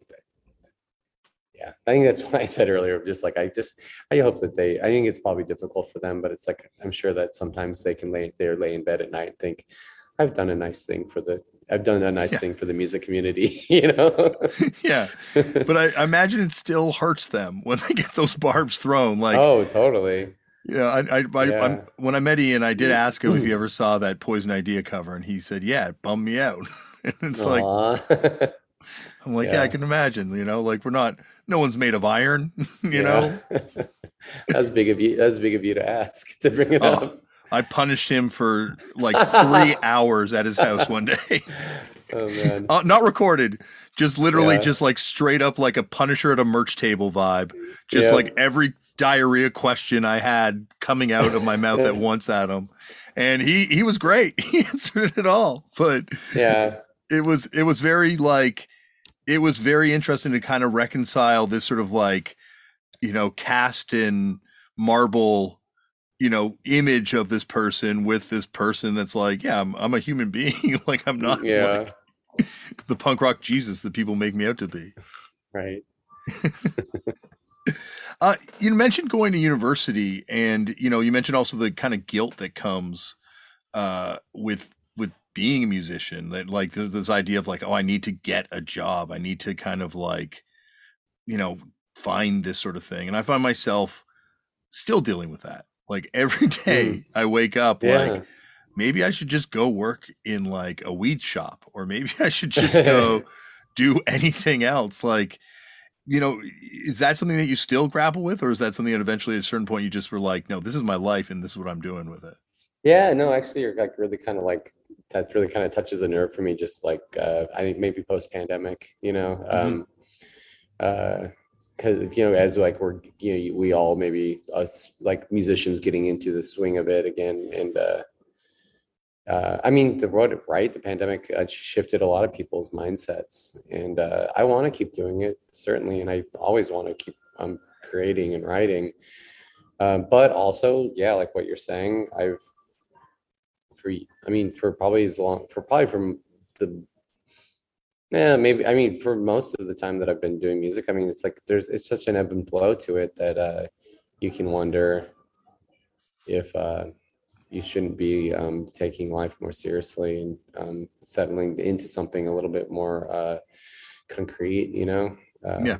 yeah, I think that's why I said earlier, just like, I just, I hope that they, I think it's probably difficult for them, but it's like, I'm sure that sometimes they can lay, they're lay in bed at night and think, I've done a nice thing for the, I've done a nice Yeah. thing for the music community, you know? yeah, but I, I imagine it still hurts them when they get those barbs thrown. Like, oh, totally. yeah, I, I, I Yeah. I'm, when I met Ian, I did mm. ask him if he mm. ever saw that Poison Idea cover, and he said, "Yeah, it bummed me out." and it's like, I'm like, yeah. I can imagine. You know, like we're not, no one's made of iron. You Yeah. know, that's big of you. That's big of you to ask to bring it Oh. up. I punished him for like three hours at his house one day. Oh man. Uh, not recorded, just literally Yeah. just like straight up like a Punisher at a merch table vibe. Just Yeah. like every diarrhea question I had coming out of my mouth at once at him. And he he was great. He answered it all. But Yeah. it was it was very like it was very interesting to kind of reconcile this sort of like you know cast in marble you know image of this person with this person that's like yeah i'm, I'm a human being like i'm not Yeah. like the punk rock jesus that people make me out to be Right. uh you mentioned going to university and you know you mentioned also the kind of guilt that comes uh with with being a musician that like there's this idea of like oh i need to get a job i need to kind of like you know find this sort of thing and i find myself still dealing with that like every day i wake up Yeah. like maybe i should just go work in like a weed shop or maybe i should just go do anything else like you know is that something that you still grapple with or is that something that eventually at a certain point you just were like no this is my life and this is what i'm doing with it Yeah, no, actually, you're like really kind of like that. Really kind of touches the nerve for me. Just like uh, I think maybe post pandemic, you know, um, uh, because you know, as like we're you know, we all maybe us like musicians getting into the swing of it again, and uh, uh, I mean, the road right, the pandemic uh, shifted a lot of people's mindsets, and uh, I want to keep doing it certainly, and I always want to keep um, creating and writing. Um, but also, yeah, like what you're saying, I've for I mean for probably as long for probably from the yeah maybe I mean for most of the time that I've been doing music I mean it's like there's it's such an ebb and flow to it that uh you can wonder if uh you shouldn't be um taking life more seriously and um settling into something a little bit more uh concrete you know uh, Yeah.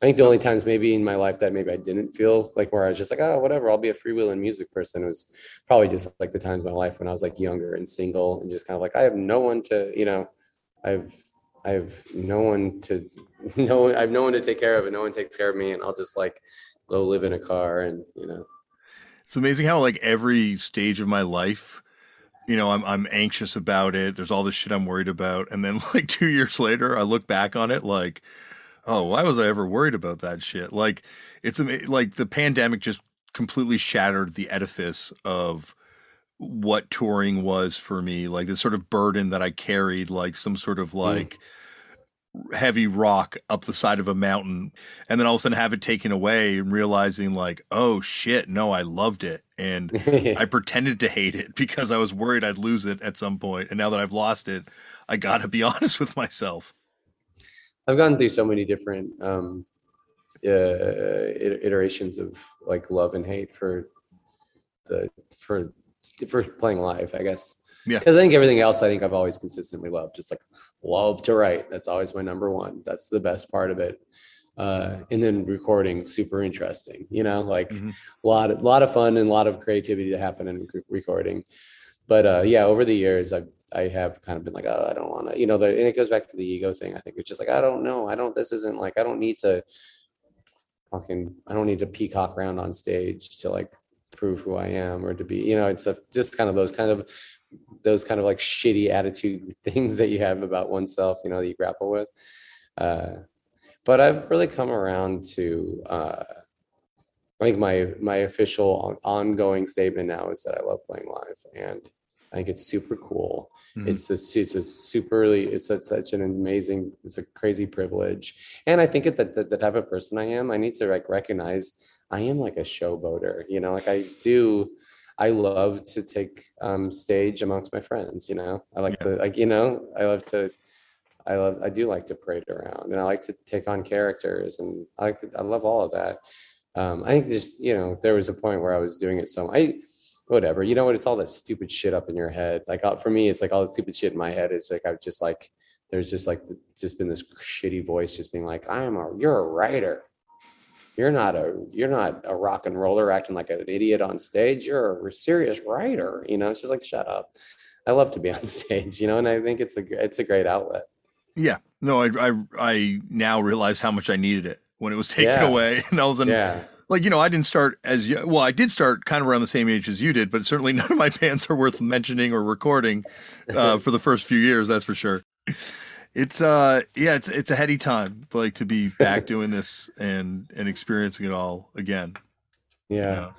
I think the only times maybe in my life that maybe I didn't feel like where I was just like, oh, whatever, I'll be a freewheeling music person was probably just like the times in my life when I was like younger and single and just kind of like, I have no one to, you know, I've, I've no one to, no, I have no one to take care of and no one takes care of me. And I'll just like go live in a car and, you know, it's amazing how like every stage of my life you know i'm i'm anxious about it. There's all this shit i'm worried about. And then like 2 years later i look back on it like oh why was i ever worried about that shit? Like it's like the pandemic just completely shattered the edifice of what touring was for me like this sort of burden that i carried like some sort of like heavy rock up the side of a mountain and then all of a sudden have it taken away and realizing like oh shit no i loved it and I pretended to hate it because I was worried I'd lose it at some point. And now that I've lost it, I got to be honest with myself. I've gone through so many different um, uh, iterations of like love and hate for the for for playing live, I guess. Yeah. Because I think everything else, I think I've always consistently loved. Just like love to write. That's always my number one. That's the best part of it. Uh, and then recording, super interesting. You know, like a lot, a lot of fun and a lot of creativity to happen in recording. But uh, yeah, over the years, I've I have kind of been like, oh, I don't want to, you know, the, and it goes back to the ego thing. I think it's just like, I don't know. I don't, this isn't like, I don't need to fucking, I don't need to peacock around on stage to like prove who I am or to be, you know, it's a, just kind of those kind of, those kind of like shitty attitude things that you have about oneself, you know, that you grapple with. Uh, but I've really come around to, uh, I think my my official ongoing statement now is that I love playing live, and I think it's super cool. Mm-hmm. It's a it's a super it's a, such an amazing it's a crazy privilege, and I think that the, the type of person I am, I need to like recognize I am like a showboater. You know, like I do. I love to take um, stage amongst my friends. You know, I like yeah. to like you know I love to I love I do like to parade around and I like to take on characters and I like to I love all of that um, I think just you know there was a point where I was doing it so I whatever you know what it's all that stupid shit up in your head like uh, for me it's like all the stupid shit in my head it's like I've just like there's just like just been this shitty voice just being like I am a you're a writer you're not a you're not a rock and roller acting like an idiot on stage you're a serious writer you know she's like shut up I love to be on stage you know and I think it's a it's a great outlet yeah no I I, I now realize how much I needed it when it was taken yeah. away. And all of a sudden, yeah. like, you know, I didn't start as well, I did start kind of around the same age as you did, but certainly none of my bands are worth mentioning or recording uh, for the first few years. That's for sure. It's uh yeah it's it's a heady time like to be back doing this and and experiencing it all again. Yeah. You know?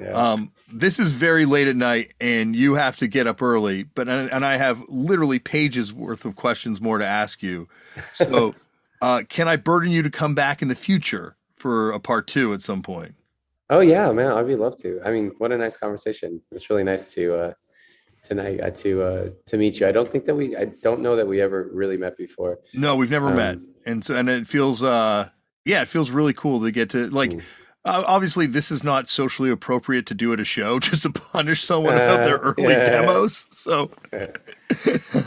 Yeah. Um, this is very late at night, and you have to get up early. But and I have literally pages worth of questions more to ask you. So uh, can I burden you to come back in the future for a part two at some point? Oh yeah, man, I'd be love to. I mean, what a nice conversation. It's really nice to uh, tonight uh, to uh, to meet you. I don't think that we, I don't know that we ever really met before. No, we've never um, met, and so and it feels, uh, yeah, it feels really cool to get to like. Mm uh, obviously, this is not socially appropriate to do at a show just to punish someone about their uh, early yeah. demos. So uh,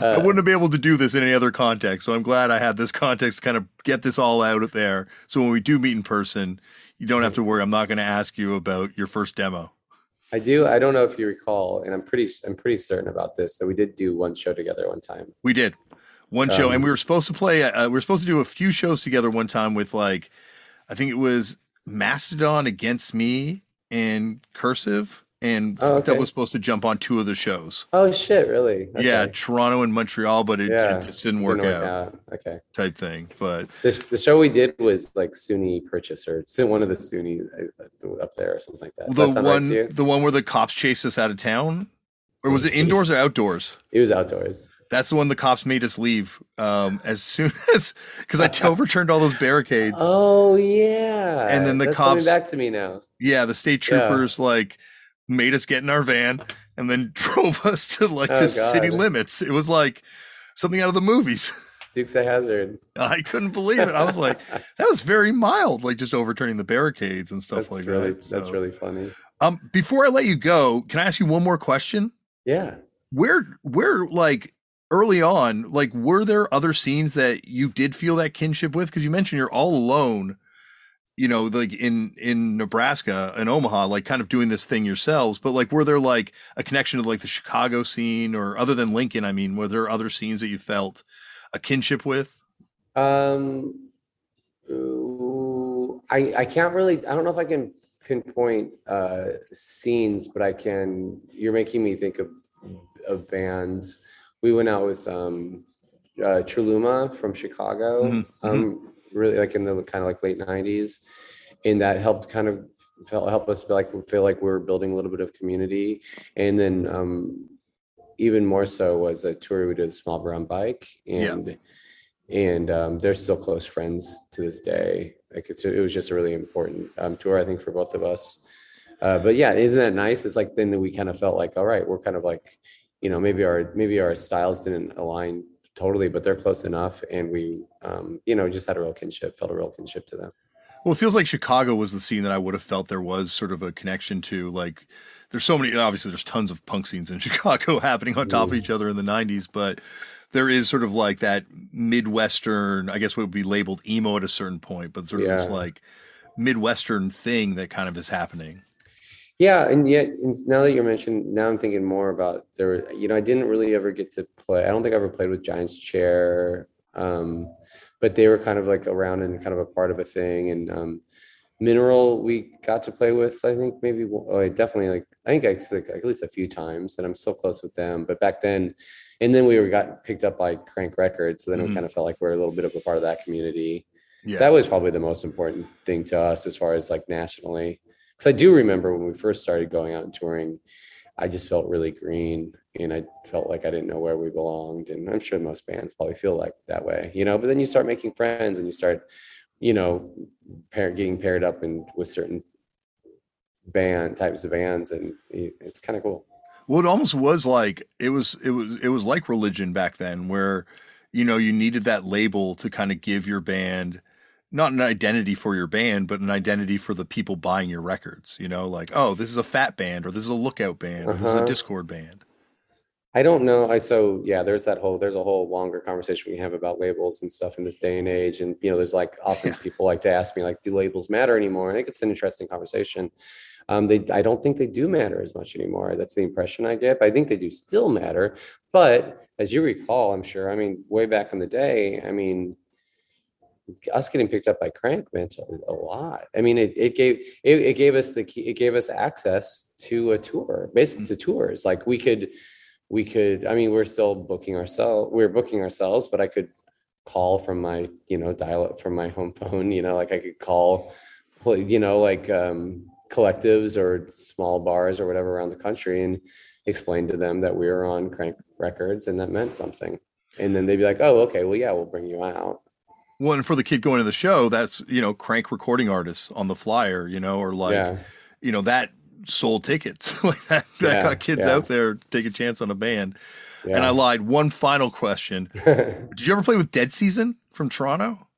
I wouldn't be able to do this in any other context. So I'm glad I had this context to kind of get this all out of there. So when we do meet in person, you don't have to worry. I'm not going to ask you about your first demo. I do. I don't know if you recall, and I'm pretty. I'm pretty certain about this. that we did do one show together one time. We did one show, um, and we were supposed to play. Uh, we were supposed to do a few shows together one time with like, I think it was Mastodon against me and cursive and oh, okay. that was supposed to jump on two of the shows. Oh shit! Really? Okay. Yeah, Toronto and Montreal, but it, yeah. it just didn't work, didn't work out. out. Okay. Type thing, but the, the show we did was like SUNY Purchase, one of the SUNY uh, up there or something like that. The one, right the one where the cops chased us out of town, or was it indoors or outdoors? It was outdoors. That's the one the cops made us leave um, as soon as because I overturned all those barricades. Oh yeah, and then the That's cops back to me now. Yeah, the state troopers yeah. like made us get in our van and then drove us to like oh, the God. city limits. It was like something out of the movies. Dukes of Hazzard. I couldn't believe it. I was like, that was very mild, like just overturning the barricades and stuff that's like really, that. So, that's really funny. Um, before I let you go, can I ask you one more question? Yeah. Where, where, like, early on, like, were there other scenes that you did feel that kinship with? Because you mentioned you're all alone, you know, like in in Nebraska and Omaha, like kind of doing this thing yourselves. But like, were there like a connection to like the Chicago scene, or other than Lincoln? I mean, were there other scenes that you felt a kinship with? Um, I I can't really. I don't know if I can pinpoint uh scenes, but I can. You're making me think of of bands we went out with um, uh, Truluma from Chicago, mm-hmm. um, mm-hmm. Really like in the kind of like late '90s, and that helped kind of felt help us like feel like we are building a little bit of community, and then um, even more so was a tour we did with Small Brown Bike, and yeah. and um, they're still close friends to this day. Like it's, it was just a really important um, tour, I think, for both of us. Uh, but yeah, isn't that nice? It's like then we kind of felt like, all right, we're kind of like you know maybe our maybe our styles didn't align totally but they're close enough and we um, you know just had a real kinship felt a real kinship to them. Well it feels like chicago was the scene that i would have felt there was sort of a connection to like there's so many obviously there's tons of punk scenes in chicago happening on top of each other in the 90s but there is sort of like that midwestern i guess what would be labeled emo at a certain point but sort of yeah. this like midwestern thing that kind of is happening Yeah, and yet and now that you're mentioned, now I'm thinking more about there. You know, I didn't really ever get to play. I don't think I ever played with Giants Chair, um, but they were kind of like around and kind of a part of a thing. And um, Mineral, we got to play with. I think maybe oh, I definitely like. I think I like at least a few times, and I'm still close with them. But back then, and then we were got picked up by Crank Records, so then Mhm. we kind of felt like we're a little bit of a part of that community Yeah. that was probably the most important thing to us as far as like nationally because i do remember when we first started going out and touring i just felt really green and i felt like i didn't know where we belonged and i'm sure most bands probably feel like that way you know? But then you start making friends and you start you know pair, getting paired up and with certain band types of bands and it's kind of cool. Well, it almost was like it was it was it was like religion back then, where you know you needed that label to kind of give your band not an identity for your band, but an identity for the people buying your records. You know, like oh, this is a fat band, or this is a lookout band, or this is a Uh-huh. Dischord band. I don't know. I so yeah, there's that whole there's a whole longer conversation we have about labels and stuff in this day and age. And you know, there's like often Yeah. people like to ask me like, do labels matter anymore? And I think it's an interesting conversation. Um, they I don't think they do matter as much anymore. That's the impression I get. But I think they do still matter. But as you recall, I'm sure. I mean, way back in the day, I mean, us getting picked up by Crank meant a lot. I mean, it, it gave it, it gave us the key, it gave us access to a tour, basically to tours. Like we could we could. I mean, we're still booking ourselves. We're booking ourselves, but I could call from my you know dial up from my home phone. You know, like I could call, you know, like um, collectives or small bars or whatever around the country and explain to them that we were on Crank Records and that meant something. And then they'd be like, "Oh, okay, well, yeah, we'll bring you out." Well, and for the kid going to the show, that's you know crank recording artists on the flyer, you know, or like yeah. you know that sold tickets like that, that Yeah, got kids yeah. out there take a chance on a band. And I lied. One final question: Did you ever play with Dead Season from Toronto?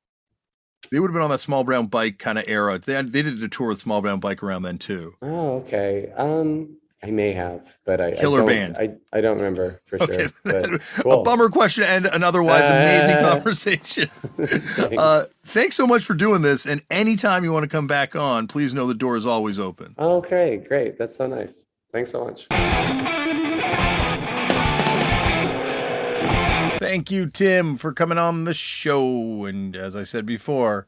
They would have been on that small brown bike kind of era. They they did a tour with small brown bike around then too. oh, okay. Um, I may have, but I Killer I don't, band. I, I don't remember for Okay, sure. But a bummer question and an otherwise amazing Uh, conversation. Thanks. Uh, thanks so much for doing this. And anytime you want to come back on, please know the door is always open. okay, great. That's so nice. Thanks so much. Thank you, Tim, for coming on the show. And as I said before,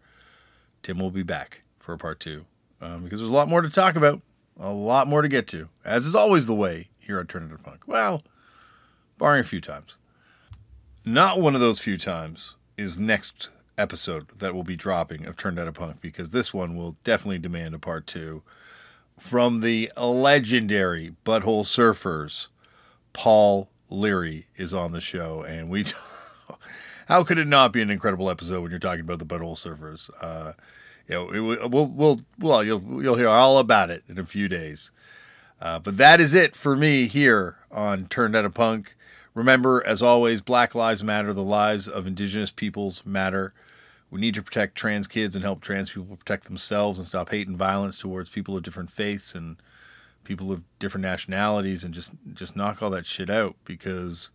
Tim will be back for a part two um, because there's a lot more to talk about, a lot more to get to, as is always the way here at Turned Out Punk. Well, barring a few times. Not one of those few times is next episode that will be dropping of Turned Out Punk because this one will definitely demand a part two from the legendary Butthole Surfers. Paul Leary is on the show, and we. How could it not be an incredible episode when you're talking about the Butthole Surfers? Uh, you know, we'll, we'll, well, you'll, you'll hear all about it in a few days. Uh, but that is it for me here on Turned Out a Punk. Remember, as always, Black Lives Matter. The lives of Indigenous peoples matter. We need to protect trans kids and help trans people protect themselves and stop hate and violence towards people of different faiths and people of different nationalities and just just knock all that shit out because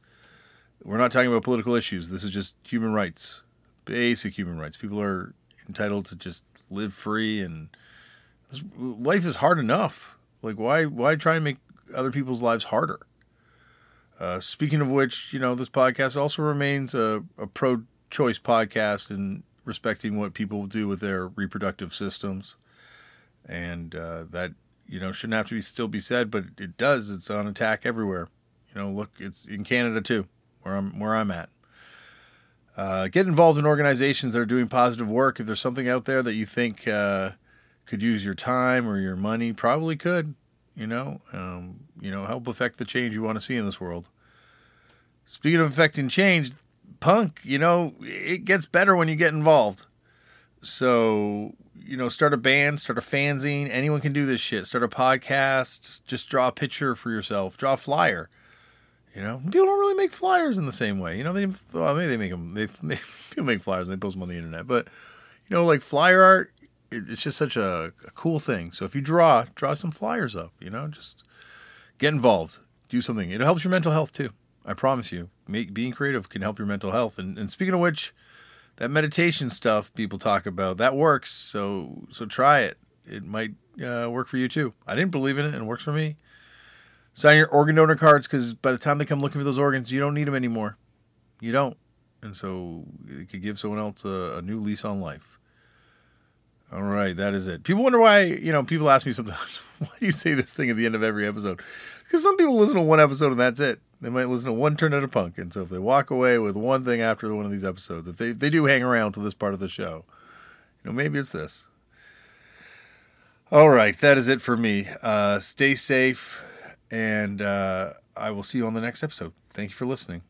we're not talking about political issues. This is just human rights, basic human rights. People are entitled to just live free and life is hard enough. Like why why try and make other people's lives harder? Uh, speaking of which, you know, this podcast also remains a, a pro-choice podcast in respecting what people do with their reproductive systems, and uh, that you know shouldn't have to be still be said, but it does. It's on attack everywhere. You know, look, it's in Canada too, where I'm where I'm at. Uh, get involved in organizations that are doing positive work. If there's something out there that you think uh, could use your time or your money, probably could. You know, um, you know, help affect the change you want to see in this world. Speaking of affecting change, punk, you know, it gets better when you get involved. So, you know, start a band, start a fanzine. Anyone can do this shit. Start a podcast. Just draw a picture for yourself. Draw a flyer. You know, people don't really make flyers in the same way. You know, they well, maybe they make them. They, they people make flyers and they post them on the internet. But you know, like flyer art, it, it's just such a, a cool thing. So if you draw, draw some flyers up. You know, just get involved. Do something. It helps your mental health too. I promise you. Make, being creative can help your mental health. And, and speaking of which, that meditation stuff people talk about that works. So so try it. it might uh, work for you too. I didn't believe in it, and it works for me. Sign your organ donor cards because by the time they come looking for those organs, you don't need them anymore. You don't, and so it could give someone else a, a new lease on life. All right, that is it. People wonder why, you know, people ask me sometimes, why do you say this thing at the end of every episode? Because some people listen to one episode and that's it. They might listen to one Turned Out a Punk. And so if they walk away with one thing after one of these episodes, if they, if they do hang around to this part of the show, you know, maybe it's this. All right, that is it for me. Uh, stay safe, and uh, I will see you on the next episode. Thank you for listening.